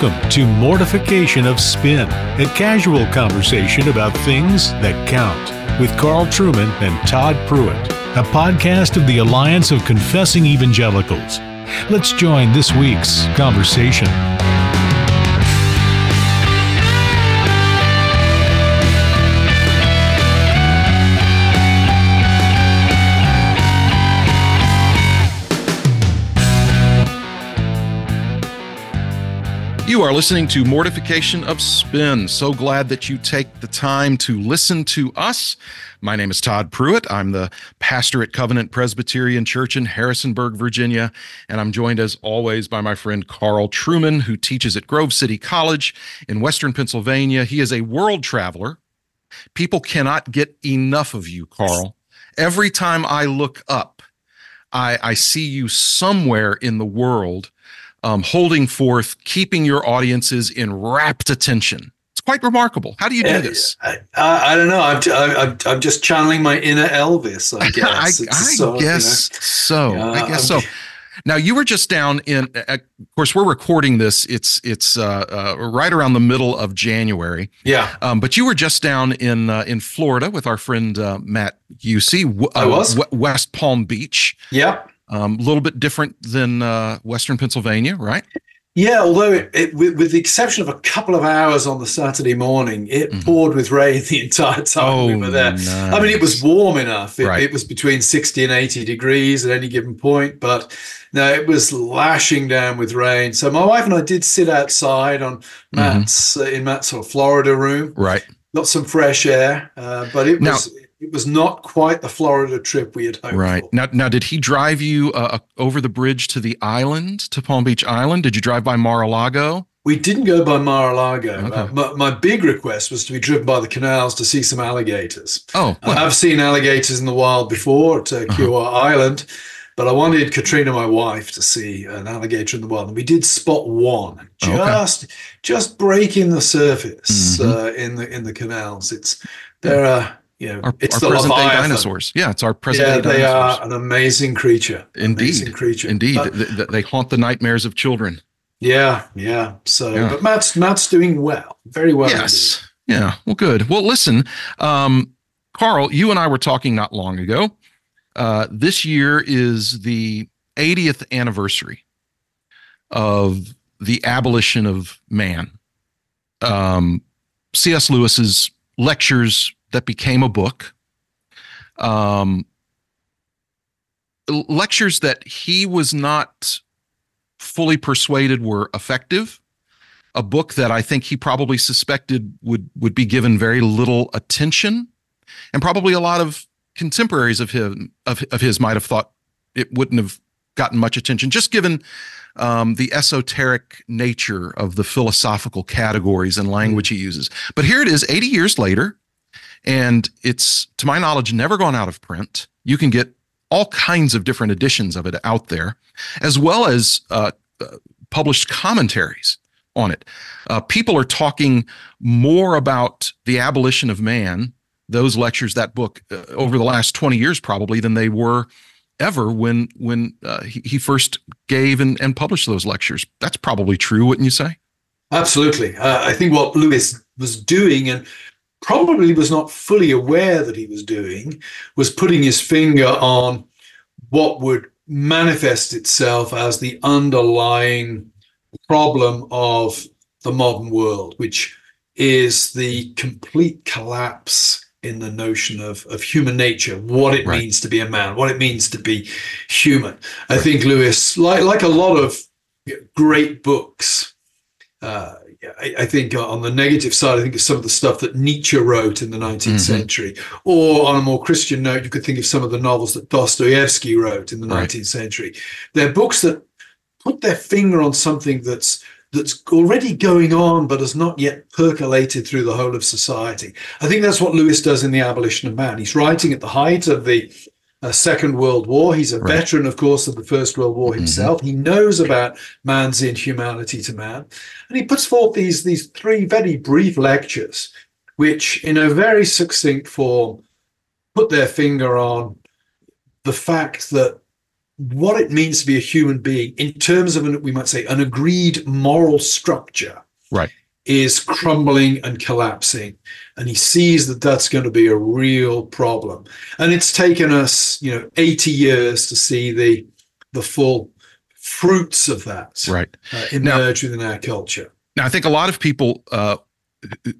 Welcome to Mortification of Spin, a casual conversation about things that count with Carl Trueman and Todd Pruitt, a podcast of the Alliance of Confessing Evangelicals. Let's join this week's conversation. You are listening to Mortification of Spin. So glad that you take the time to listen to us. My name is Todd Pruitt. I'm the pastor at Covenant Presbyterian Church in Harrisonburg, Virginia. And I'm joined, as always, by my friend Carl Trueman, who teaches at Grove City College in Western Pennsylvania. He is a world traveler. People cannot get enough of you, Carl. Every time I look up, I, I see you somewhere in the world um, holding forth, keeping your audiences in rapt attention. It's quite remarkable. How do you do this? I, I, I don't know. I'm, I'm, I'm just channeling my inner Elvis, I guess. I, I guess so. Yeah, I guess so. Now you were just down in. Uh, of course, we're recording this. It's it's uh, uh, right around the middle of January. Yeah. Um, but you were just down in uh, in Florida with our friend uh, Matt UC. I was West Palm Beach. Um, a little bit different than uh, Western Pennsylvania, right? Yeah, although it, it, with, with, the exception of a couple of hours on the Saturday morning, it mm-hmm. poured with rain the entire time oh, we were there. Nice. I mean, it was warm enough. It, right. it, was between 60 and 80 degrees at any given point, but no, it was lashing down with rain. So my wife and I did sit outside on. Matt's mm-hmm. uh, in Matt's sort of Florida room. Right. Got some fresh air, uh, but it now, was it was not quite the Florida trip we had hoped right. for. Now, now, did he drive you uh, over the bridge to the island, to Palm Beach Island? Did you drive by Mar-a-Lago? We didn't go by Mar-a-Lago. Okay. Uh, my, my, big request was to be driven by the canals to see some alligators. Oh, well. I've seen alligators in the wild before at uh, uh-huh. Island, but I wanted Katrina, my wife, to see an alligator in the wild, and we did spot one, just okay. just breaking the surface mm-hmm. uh, in the in the canals. It's there are know, our, it's our the present day dinosaurs. Yeah, it's our present yeah, day dinosaurs. they are an amazing creature. Indeed, amazing creature. Indeed, they, they, haunt the nightmares of children. Yeah, yeah. So, yeah. but Matt's Matt's doing well, very well. Yes. Indeed. Yeah. Well, good. Well, listen, um, Carl, you and I were talking not long ago. Uh, this year is the 80th anniversary of the abolition of man. Um, C.S. Lewis's lectures that became a book. Um, lectures that he was not fully persuaded were effective. A book that I think he probably suspected would would be given very little attention, and probably a lot of contemporaries of him of, of his might have thought it wouldn't have gotten much attention, just given um, the esoteric nature of the philosophical categories and language he uses. But here it is, 80 years later, and it's, to my knowledge, never gone out of print. You can get all kinds of different editions of it out there, as well as uh, uh, published commentaries on it. Uh, people are talking more about the abolition of man, those lectures, that book, uh, over the last 20 years probably than they were ever when when uh, he, he, first gave and, and published those lectures. That's probably true, wouldn't you say? Absolutely. Uh, I think what Lewis was doing, and probably was not fully aware that he was doing was putting his finger on what would manifest itself as the underlying problem of the modern world, which is the complete collapse in the notion of, of human nature, what it right. means to be a man, what it means to be human. I think Lewis, like like a lot of great books, uh, I, I, think on the negative side, I think of some of the stuff that Nietzsche wrote in the 19th mm-hmm. century. Or on a more Christian note, you could think of some of the novels that Dostoevsky wrote in the right. 19th century. They're books that put their finger on something that's that's already going on but has not yet percolated through the whole of society. I think that's what Lewis does in The Abolition of Man. He's writing at the height of the uh, Second World War. He's a right. veteran, of course, of the First World War mm-hmm. himself. Mm-hmm. He knows about man's inhumanity to man, and he puts forth these these three very brief lectures, which, in a very succinct form, put their finger on the fact that what it means to be a human being in terms of an, we might say an agreed moral structure right is crumbling and collapsing and he sees that that's going to be a real problem. And it's taken us you know 80 years to see the the full fruits of that right. uh, emerge now, within our culture. Now i think a lot of people uh,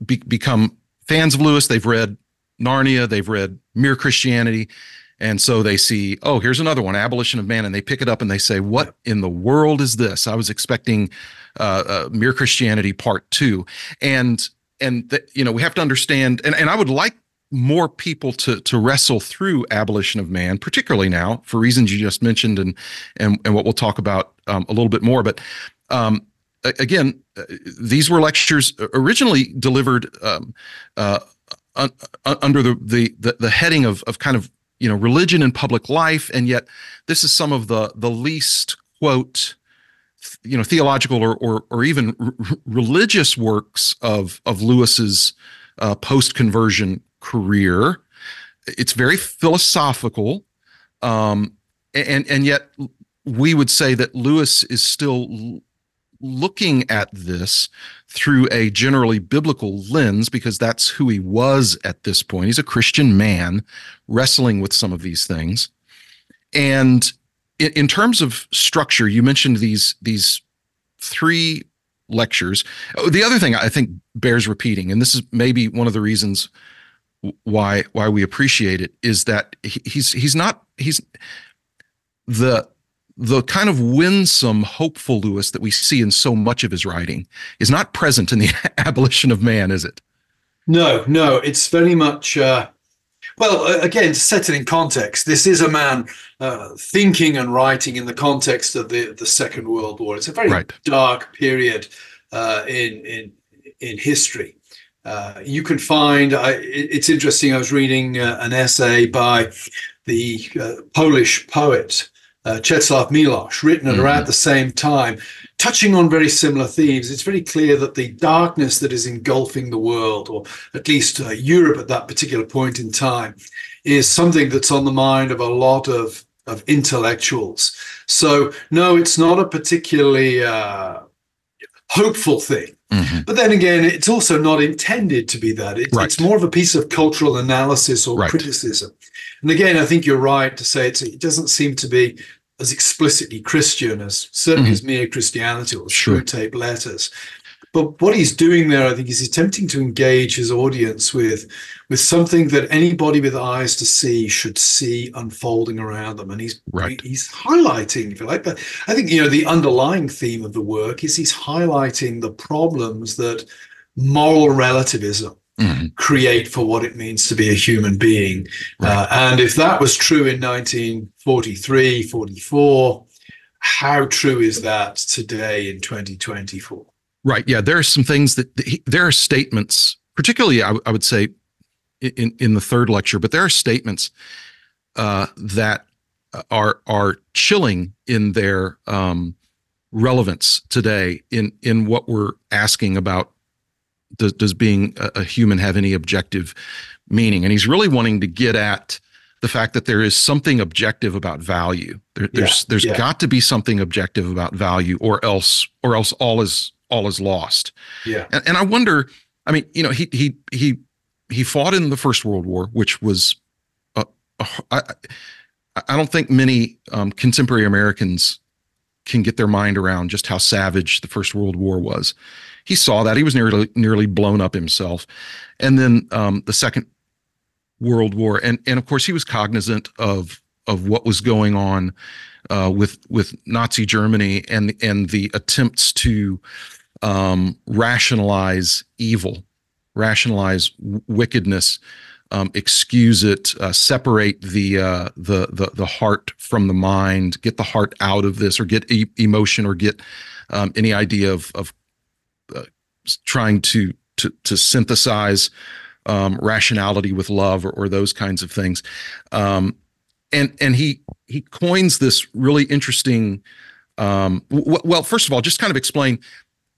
be, become fans of lewis. They've read narnia. They've read mere christianity. And so they see, oh, here's another one, Abolition of Man, and they pick it up and they say, what in the world is this? I was expecting uh, uh, Mere Christianity Part Two, and and the, you know we have to understand, and and I would like more people to to wrestle through abolition of man, particularly now for reasons you just mentioned, and and and what we'll talk about um, a little bit more, but. Um, again, uh, these were lectures originally delivered um, uh, un, un, under the, the the heading of of kind of you know religion and public life and yet this is some of the the least quote you know theological or or, or even r- religious works of of lewis's uh, post conversion career it's very philosophical um, and and yet we would say that lewis is still looking at this through a generally biblical lens because that's who he was at this point. He's a Christian man wrestling with some of these things. And in, in terms of structure, you mentioned these these three lectures. Oh, the other thing I think bears repeating, and this is maybe one of the reasons why why we appreciate it, is that he's he's not he's the the kind of winsome, hopeful Lewis that we see in so much of his writing is not present in the abolition of man, is it? No, no, it's very much. Uh, well, again, to set it in context, this is a man uh, thinking and writing in the context of the the Second World War. It's a very right. dark period uh, in in in history. Uh, you can find. I, it's interesting. I was reading uh, an essay by the uh, Polish poet uh, Czesław Miłosz, written at mm-hmm. around the same time, touching on very similar themes. It's very clear that the darkness that is engulfing the world, or at least uh, Europe at that particular point in time, is something that's on the mind of a lot of, of intellectuals. So, no, it's not a particularly uh, hopeful thing. Mm-hmm. But then again, it's also not intended to be that. It, right. It's more of a piece of cultural analysis or right. criticism. And again, I think you're right to say it doesn't seem to be as explicitly Christian as certainly mm-hmm. as mere Christianity or sure. tape letters. But what he's doing there, I think, is attempting to engage his audience with, with something that anybody with eyes to see should see unfolding around them. And he's right. he's highlighting, if you like. But I think you know the underlying theme of the work is he's highlighting the problems that moral relativism mm-hmm. create for what it means to be a human being. Right. Uh, and if that was true in 1943, 44, how true is that today in 2024? Right. Yeah. There are some things that there are statements, particularly, I, I would say, in in the third lecture, but there are statements uh, that are are chilling in their um, relevance today in in what we're asking about does, does being a, human have any objective meaning? And he's really wanting to get at the fact that there is something objective about value. There, there's yeah, there's yeah. got to be something objective about value, or else or else all is all is lost. Yeah. And, and I wonder. I mean, you know, he he he he fought in the First World War, which was. A, a, I, I don't think many um, contemporary Americans can get their mind around just how savage the First World War was he saw that. He was nearly nearly blown up himself, and then um, the Second World War, and and of course he was cognizant of of what was going on uh, with with Nazi Germany and and the attempts to um, rationalize evil, rationalize wickedness, um, excuse it, uh, separate the, uh, the the the heart from the mind, get the heart out of this, or get e- emotion, or get um, any idea of of trying to to to synthesize um, rationality with love or, or, those kinds of things. Um, and and he he coins this really interesting. Um, w- well, first of all, just kind of explain.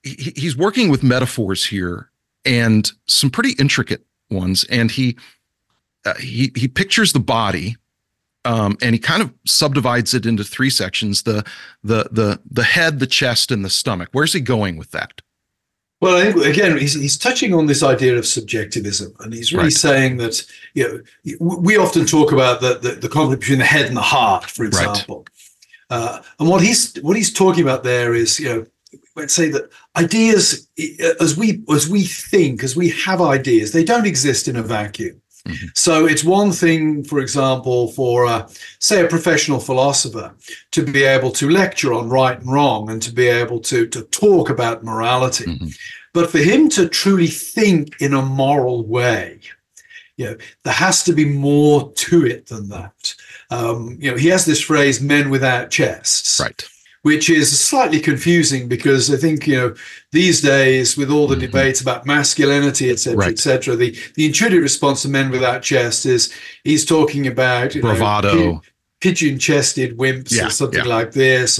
He, he's working with metaphors here and some pretty intricate ones, and he uh, he he pictures the body um, and he kind of subdivides it into three sections: the the the the head, the chest, and the stomach. Where's he going with that? Well, I think again, he's, he's touching on this idea of subjectivism, and he's really right. saying that you know we often talk about the, the, the conflict between the head and the heart, for example. Right. Uh, and what he's what he's talking about there is you know let's say that ideas as we as we think as we have ideas they don't exist in a vacuum mm-hmm. so it's one thing for example for a, say a professional philosopher to be able to lecture on right and wrong and to be able to to talk about morality mm-hmm. but for him to truly think in a moral way you know there has to be more to it than that um, you know he has this phrase men without chests right which is slightly confusing because I think you know these days with all the mm-hmm. debates about masculinity, etc., right. etc., the the intuitive response to men without chest is he's talking about bravado. pigeon-chested wimps yeah, or something yeah. like this.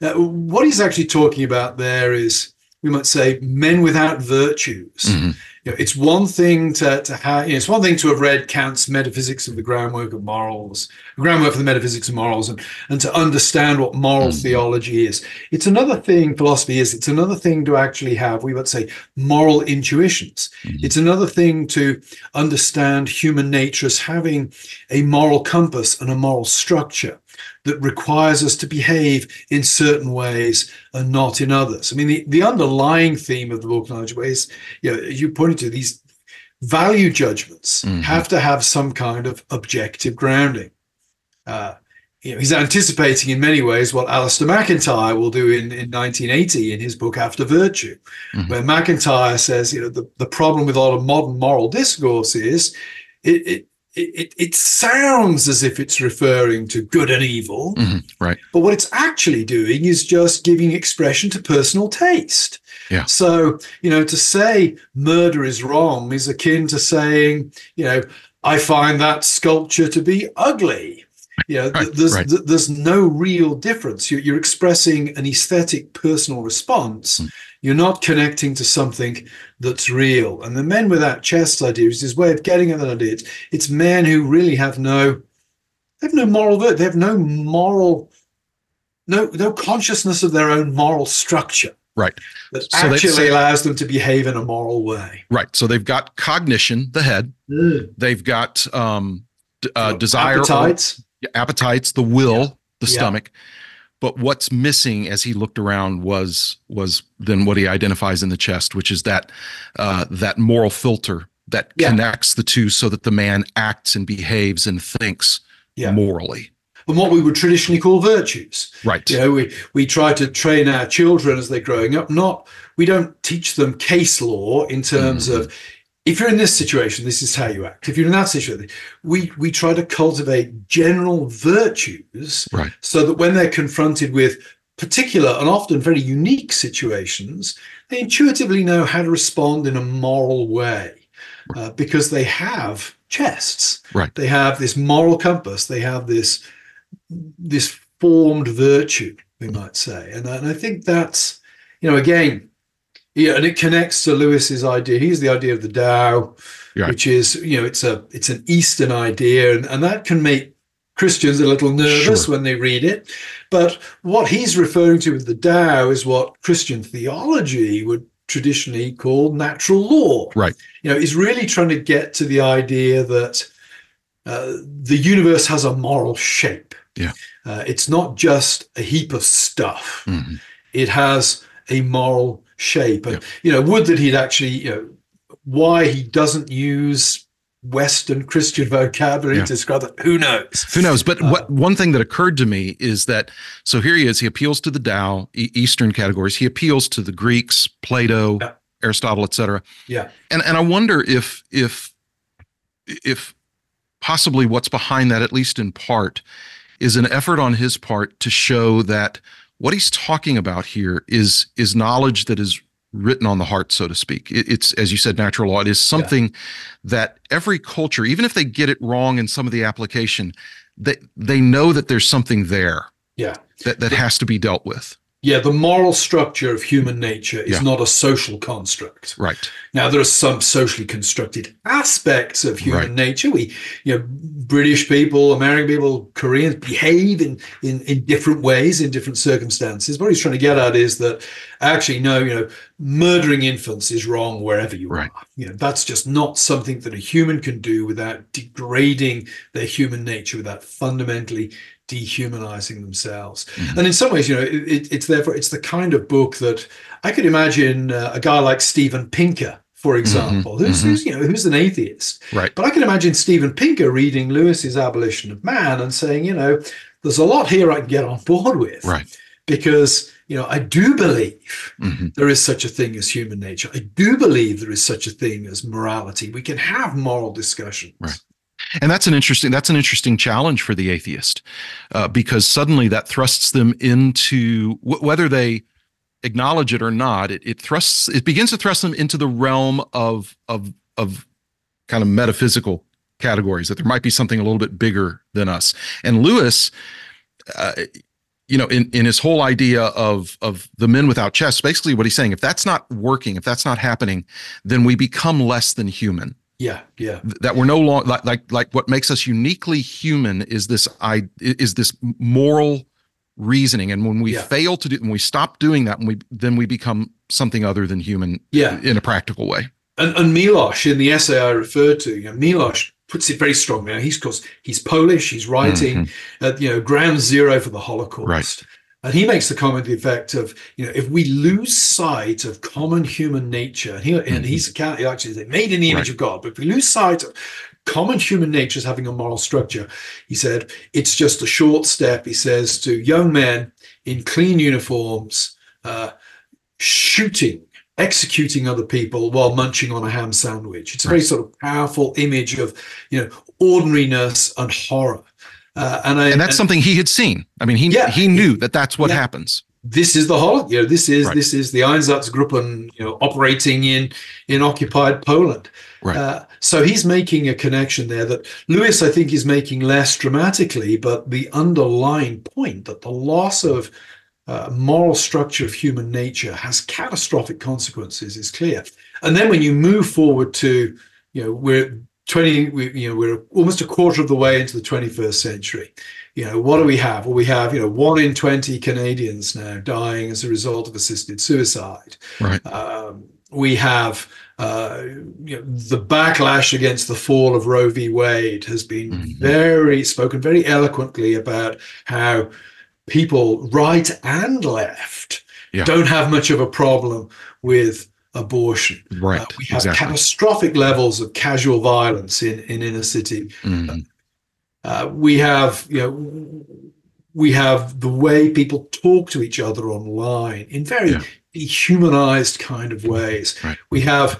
Uh, what he's actually talking about there is, we might say, men without virtues. Mm-hmm you know, it's one thing to, to have, you know, it's one thing to have read Kant's Metaphysics of the Groundwork of Morals, groundwork for the metaphysics of morals, and, and to understand what moral mm-hmm. theology is. It's another thing, philosophy is, it's another thing to actually have, we would say, moral intuitions. Mm-hmm. It's another thing to understand human nature as having a moral compass and a moral structure that requires us to behave in certain ways and not in others. I mean, the, the underlying theme of the book Knowledge Ways, you know, you pointed to these value judgments mm-hmm. have to have some kind of objective grounding. Uh, you know, he's anticipating in many ways what Alasdair MacIntyre will do in, in 1980 in his book After Virtue, mm-hmm. where McIntyre says, you know, the, the problem with a lot of modern moral discourse is it, it it, it, sounds as if it's referring to good and evil. Mm-hmm, right. But what it's actually doing is just giving expression to personal taste. Yeah. So, you know, to say murder is wrong is akin to saying, you know, I find that sculpture to be ugly. You know, right, there's right. there's no real difference. You're, you're expressing an aesthetic personal response. Mm. You're not connecting to something that's real. And the men without chests idea is his way of getting at that idea. It's, it's men who really have no, they have no moral virtue. They have no moral, no no consciousness of their own moral structure. Right. That so actually allows them to behave in a moral way. Right. So they've got cognition, the head. Mm. They've got um, uh, desire, appetites, appetites, the will, yeah. the yeah. stomach. But what's missing as he looked around was was then what he identifies in the chest, which is that uh, that moral filter that yeah. connects the two, so that the man acts and behaves and thinks morally. And what we would traditionally call virtues. Right. You know, we, we try to train our children as they're growing up. Not we don't teach them case law in terms mm. of if you're in this situation, this is how you act. If you're in that situation, we we try to cultivate general virtues right. so that when they're confronted with particular and often very unique situations, they intuitively know how to respond in a moral way uh, because they have chests. Right. They have this moral compass. They have this this formed virtue, we might say, and, and I think that's you know again yeah, and it connects to Lewis's idea. He's the idea of the Tao, yeah. which is you know it's a it's an Eastern idea, and, and that can make Christians a little nervous sure. when they read it. But what he's referring to with the Tao is what Christian theology would traditionally call natural law. Right. You know, he's really trying to get to the idea that uh, the universe has a moral shape. Yeah. Uh, it's not just a heap of stuff. Mm-hmm. It has a moral shape. And, yeah. you know, would that he'd actually, you know, why he doesn't use Western Christian vocabulary yeah. to describe that, who knows? Who knows? But uh, what one thing that occurred to me is that so here he is, he appeals to the Tao, Eastern categories, he appeals to the Greeks, Plato, yeah. Aristotle, etc. Yeah. And and I wonder if if if possibly what's behind that, at least in part, is an effort on his part to show that what he's talking about here is is knowledge that is written on the heart, so to speak. It's as you said, natural law. It is something yeah. that every culture, even if they get it wrong in some of the application, they they know that there's something there. Yeah, that that has to be dealt with. Yeah, the moral structure of human nature is Yeah. not a social construct. Right. Now, there are some socially constructed aspects of human Right. nature. We, you know, British people, American people, Koreans behave in, in in different ways in different circumstances. What he's trying to get at is that actually, no, you know, murdering infants is wrong wherever you Right. are. You know, that's just not something that a human can do without degrading their human nature, without fundamentally dehumanizing themselves. Mhm. And in some ways, you know, it, it, it's therefore it's the kind of book that I could imagine uh, a guy like Steven Pinker, for example, who's, mhm. who's you know who's an atheist, Right. but I can imagine Steven Pinker reading Lewis's Abolition of Man and saying, you know, there's a lot here I can get on board with, Right. Because you know I do believe hmm there is such a thing as human nature. I do believe there is such a thing as morality. We can have moral discussions. Right. And that's an interesting that's an interesting challenge for the atheist, uh, because suddenly that thrusts them into wh- whether they acknowledge it or not. It, it thrusts it begins to thrust them into the realm of of of kind of metaphysical categories that there might be something a little bit bigger than us. And Lewis, uh, you know, in in his whole idea of of the men without chests, basically what he's saying, if that's not working, if that's not happening, then we become less than human Yeah, yeah, that we're no longer like, like like what makes us uniquely human is this i is this moral reasoning and when we Yeah. fail to do when we stop doing that and we then we become something other than human yeah. in a practical way And, and Miłosz, in the essay I referred to, you know, Miłosz puts it very strongly. Now, he's because he's Polish. He's writing mm-hmm. at you know ground zero for the Holocaust. Right. And he makes the comment the effect of, you know, if we lose sight of common human nature, and, he, and he's he actually said, made in the image Right. of God, but if we lose sight of common human nature as having a moral structure, he said, it's just a short step, he says, to young men in clean uniforms, uh, shooting, executing other people while munching on a ham sandwich. It's a very sort of powerful image of, you know, ordinariness and horror. Uh, and, I, and that's something he had seen i mean he Yeah. he knew that that's what Yeah. happens this is the whole you know this is Right. this is the Einsatzgruppen you know operating in in occupied Poland Right. uh, so he's making a connection there that Lewis I think is making less dramatically but the underlying point that the loss of uh, moral structure of human nature has catastrophic consequences is clear and then when you move forward to you know we're 20 we, you know we're almost a quarter of the way into the 21st century you know what do we have well we have you know one in 20 canadians now dying as a result of assisted suicide right um, we have uh, you know, the backlash against the fall of Roe v. Wade has been Mhm. very spoken very eloquently about how people, right and left, Yeah. don't have much of a problem with abortion. right Uh, we have exactly catastrophic levels of casual violence in, in inner city Mhm. uh, we have you know we have the way people talk to each other online in very Yeah. dehumanized kind of ways Right. we have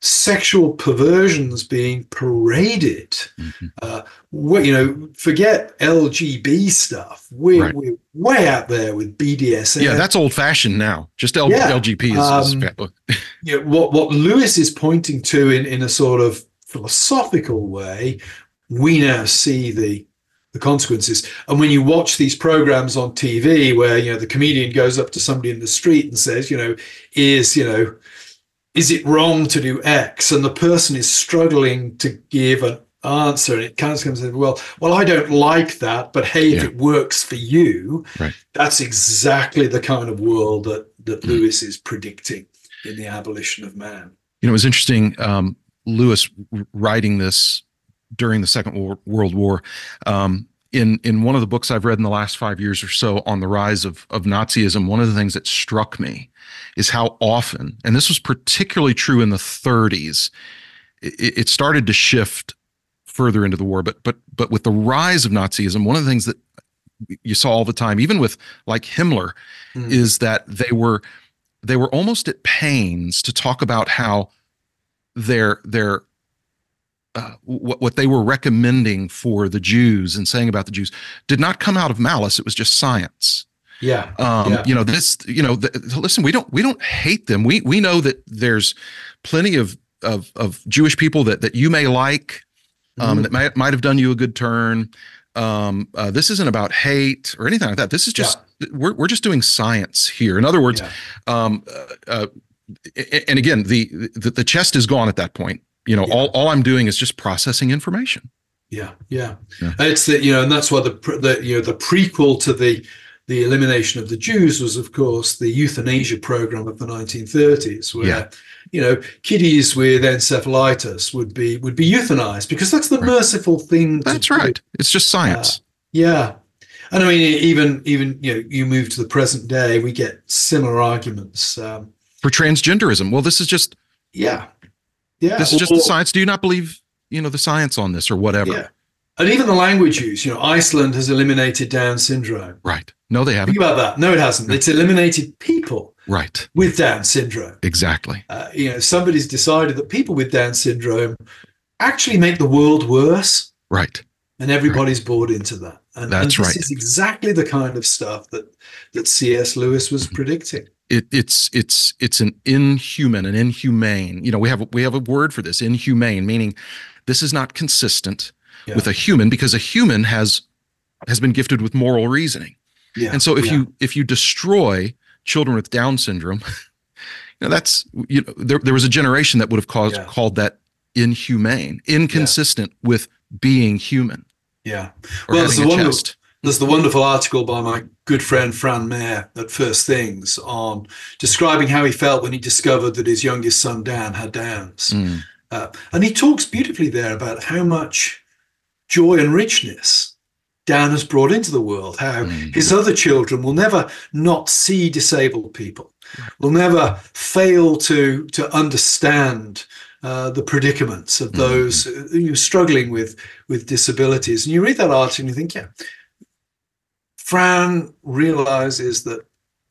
sexual perversions being paraded Mhm. uh, you know forget lgb stuff we're, Right. we're way out there with bdsm yeah that's old fashioned now just L- Yeah. lgp is, is Um, you know, what what Lewis is pointing to in, in a sort of philosophical way, we now see the the consequences. And when you watch these programs on TV where you know the comedian goes up to somebody in the street and says, you know, is you know, is it wrong to do X? And the person is struggling to give an answer, and it kind of comes in, well, well, I don't like that, but hey, if it works for you, Right. that's exactly the kind of world that that Mhm. Lewis is predicting in the abolition of man. you know, it was interesting. Um, Lewis writing this during the Second Wor- World War. Um, in in one of the books I've read in the last five years or so on the rise of of Nazism, one of the things that struck me is how often, and this was particularly true in the 30s, it, it started to shift further into the war. But but but with the rise of Nazism, one of the things that you saw all the time, even with like Himmler, Mm. is that they were they were almost at pains to talk about how their their uh, what what they were recommending for the Jews and saying about the Jews did not come out of malice. It was just science. Yeah. Um, Yeah. You know this. You know, the, listen. We don't we don't hate them. We we know that there's plenty of of of Jewish people that that you may like um, Mhm. that might might have done you a good turn. Um, uh, this isn't about hate or anything like that. This is just we're we're just doing science here. In other words, Yeah. um, uh, uh, and again, the, the the chest is gone at that point. You know, Yeah. all all I'm doing is just processing information. Yeah, yeah, Yeah. It's the you know, and that's why the the you know the prequel to the the elimination of the Jews was, of course, the euthanasia program of the 1930s, where Yeah. You know kiddies with encephalitis would be would be euthanized because that's the Right. merciful thing. to That's do. right. It's just science. Yeah. And I mean, even even you know, you move to the present day, we get similar arguments. Um, For transgenderism, well, this is just yeah, yeah. this is just Or- the science. Do you not believe you know the science on this or whatever? Yeah. And even the language use. You know, Iceland has eliminated Down syndrome. Right. No, they haven't. Think about that. No, it hasn't. It's eliminated people Right. with Down syndrome. Exactly. Uh, you know, somebody's decided that people with Down syndrome actually make the world worse, Right. and everybody's bought into that. And, That's and this right. is exactly the kind of stuff that that C.S. Lewis was Mm-hmm. predicting. It, it's it's it's an inhuman, an inhumane. You know, we have we have a word for this, inhumane, meaning this is not consistent Yeah. with a human because a human has has been gifted with moral reasoning. Yeah. And so if yeah. you if you destroy children with Down syndrome, you know that's you know there, there was a generation that would have caused Yeah. called that inhumane, inconsistent with being human yeah. Well, having the a wonder- There's the wonderful article by my good friend Fran Mayer at First Things on describing how he felt when he discovered that his youngest son Dan had Downs. Mm, Uh, and he talks beautifully there about how much joy and richness Dan has brought into the world, how Mhm. his other children will never not see disabled people, will never fail to, to understand uh, the predicaments of Mhm. those uh, you know, struggling with, with disabilities. And you read that article and you think, yeah, Fran realizes that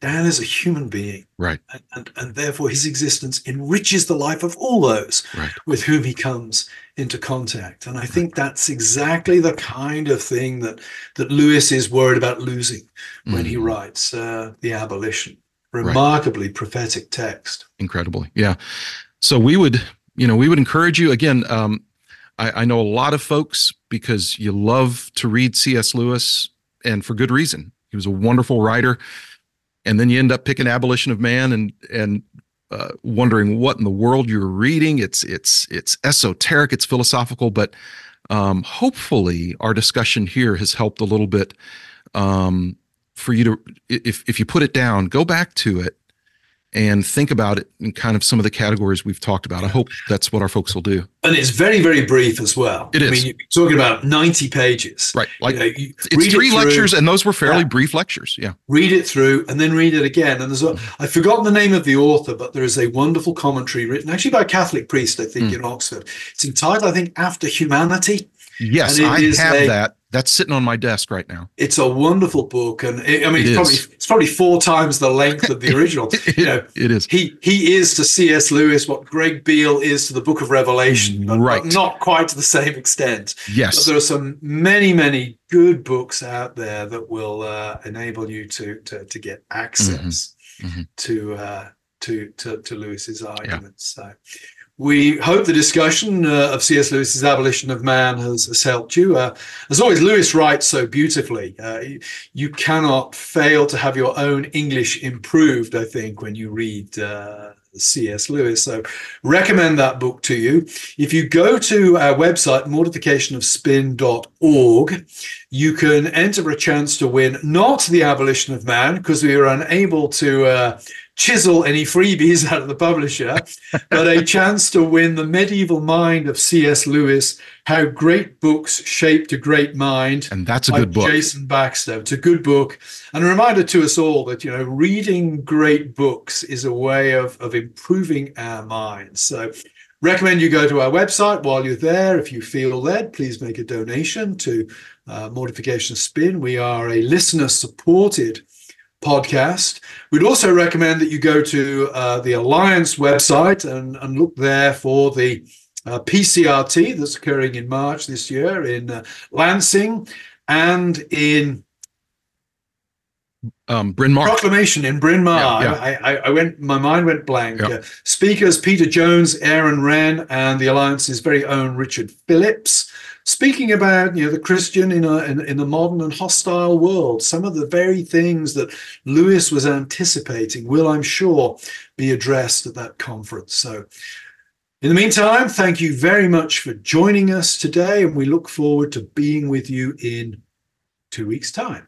Dan is a human being right, and, and, and therefore his existence enriches the life of all those right. with whom he comes into contact. And I think that's exactly the kind of thing that that Lewis is worried about losing when he Mhm. writes uh, the abolition. Remarkably prophetic text. incredibly yeah so we would you know we would encourage you again um I, I know a lot of folks because you love to read cs lewis and for good reason he was a wonderful writer and then you end up picking abolition of man and and uh, wondering what in the world you're reading. It's it's it's esoteric it's philosophical but um hopefully our discussion here has helped a little bit um for you to if if you put it down go back to it and think about it in kind of some of the categories we've talked about. I hope that's what our folks will do. And it's very, very brief as well. It I is. mean, you're talking about 90 pages. Right. Like You know, you it's it three through- lectures, and those were fairly Yeah. brief lectures. Yeah. read it through and then read it again. And there's a, I've forgotten the name of the author, but there is a wonderful commentary written actually by a Catholic priest, I think, Mm. in Oxford. It's entitled, I think, After Humanity. Yes, I have a- that. That's sitting on my desk right now. It's a wonderful book, and it, I mean, It it's probably it's probably four times the length of the original. you know, it is. he he is to C.S. Lewis what Greg Beale is to the Book of Revelation, but, Right. but not quite to the same extent. But Yes. there are some many many good books out there that will uh, enable you to to to get access Mhm. to uh, to to to Lewis's arguments. So. We hope the discussion uh, of C.S. Lewis's Abolition of Man has, has helped you. Uh, as always, Lewis writes so beautifully. Uh, you, you cannot fail to have your own English improved, I think, when you read uh, C.S. Lewis. So, recommend that book to you. If you go to our website, mortificationofspin.org, you can enter a chance to win not the Abolition of Man, because we were unable to. Chisel any freebies out of the publisher, but a chance to win the medieval mind of C.S. Lewis, How Great Books Shaped a Great Mind. And that's a good book. Jason Baxter. It's a good book. And a reminder to us all that, you know, reading great books is a way of, of improving our minds. So recommend you go to our website while you're there. If you feel led, please make a donation to uh, Mortification Spin. We are a listener supported podcast. We'd also recommend that you go to uh, the Alliance website and, and look there for the uh, PCRT that's occurring in March this year in uh, Lansing and in Um, Bryn Mawr. Proclamation in Bryn Mawr. Yeah, yeah. I, I, I went, my mind went blank. Yeah. Uh, speakers Peter Jones, Aaron Wren, and the Alliance's very own Richard Phillips. Speaking about you know the Christian in a in, in a modern and hostile world. Some of the very things that Lewis was anticipating will, I'm sure, be addressed at that conference. So. In the meantime, thank you very much for joining us today, and we look forward to being with you in two weeks' time.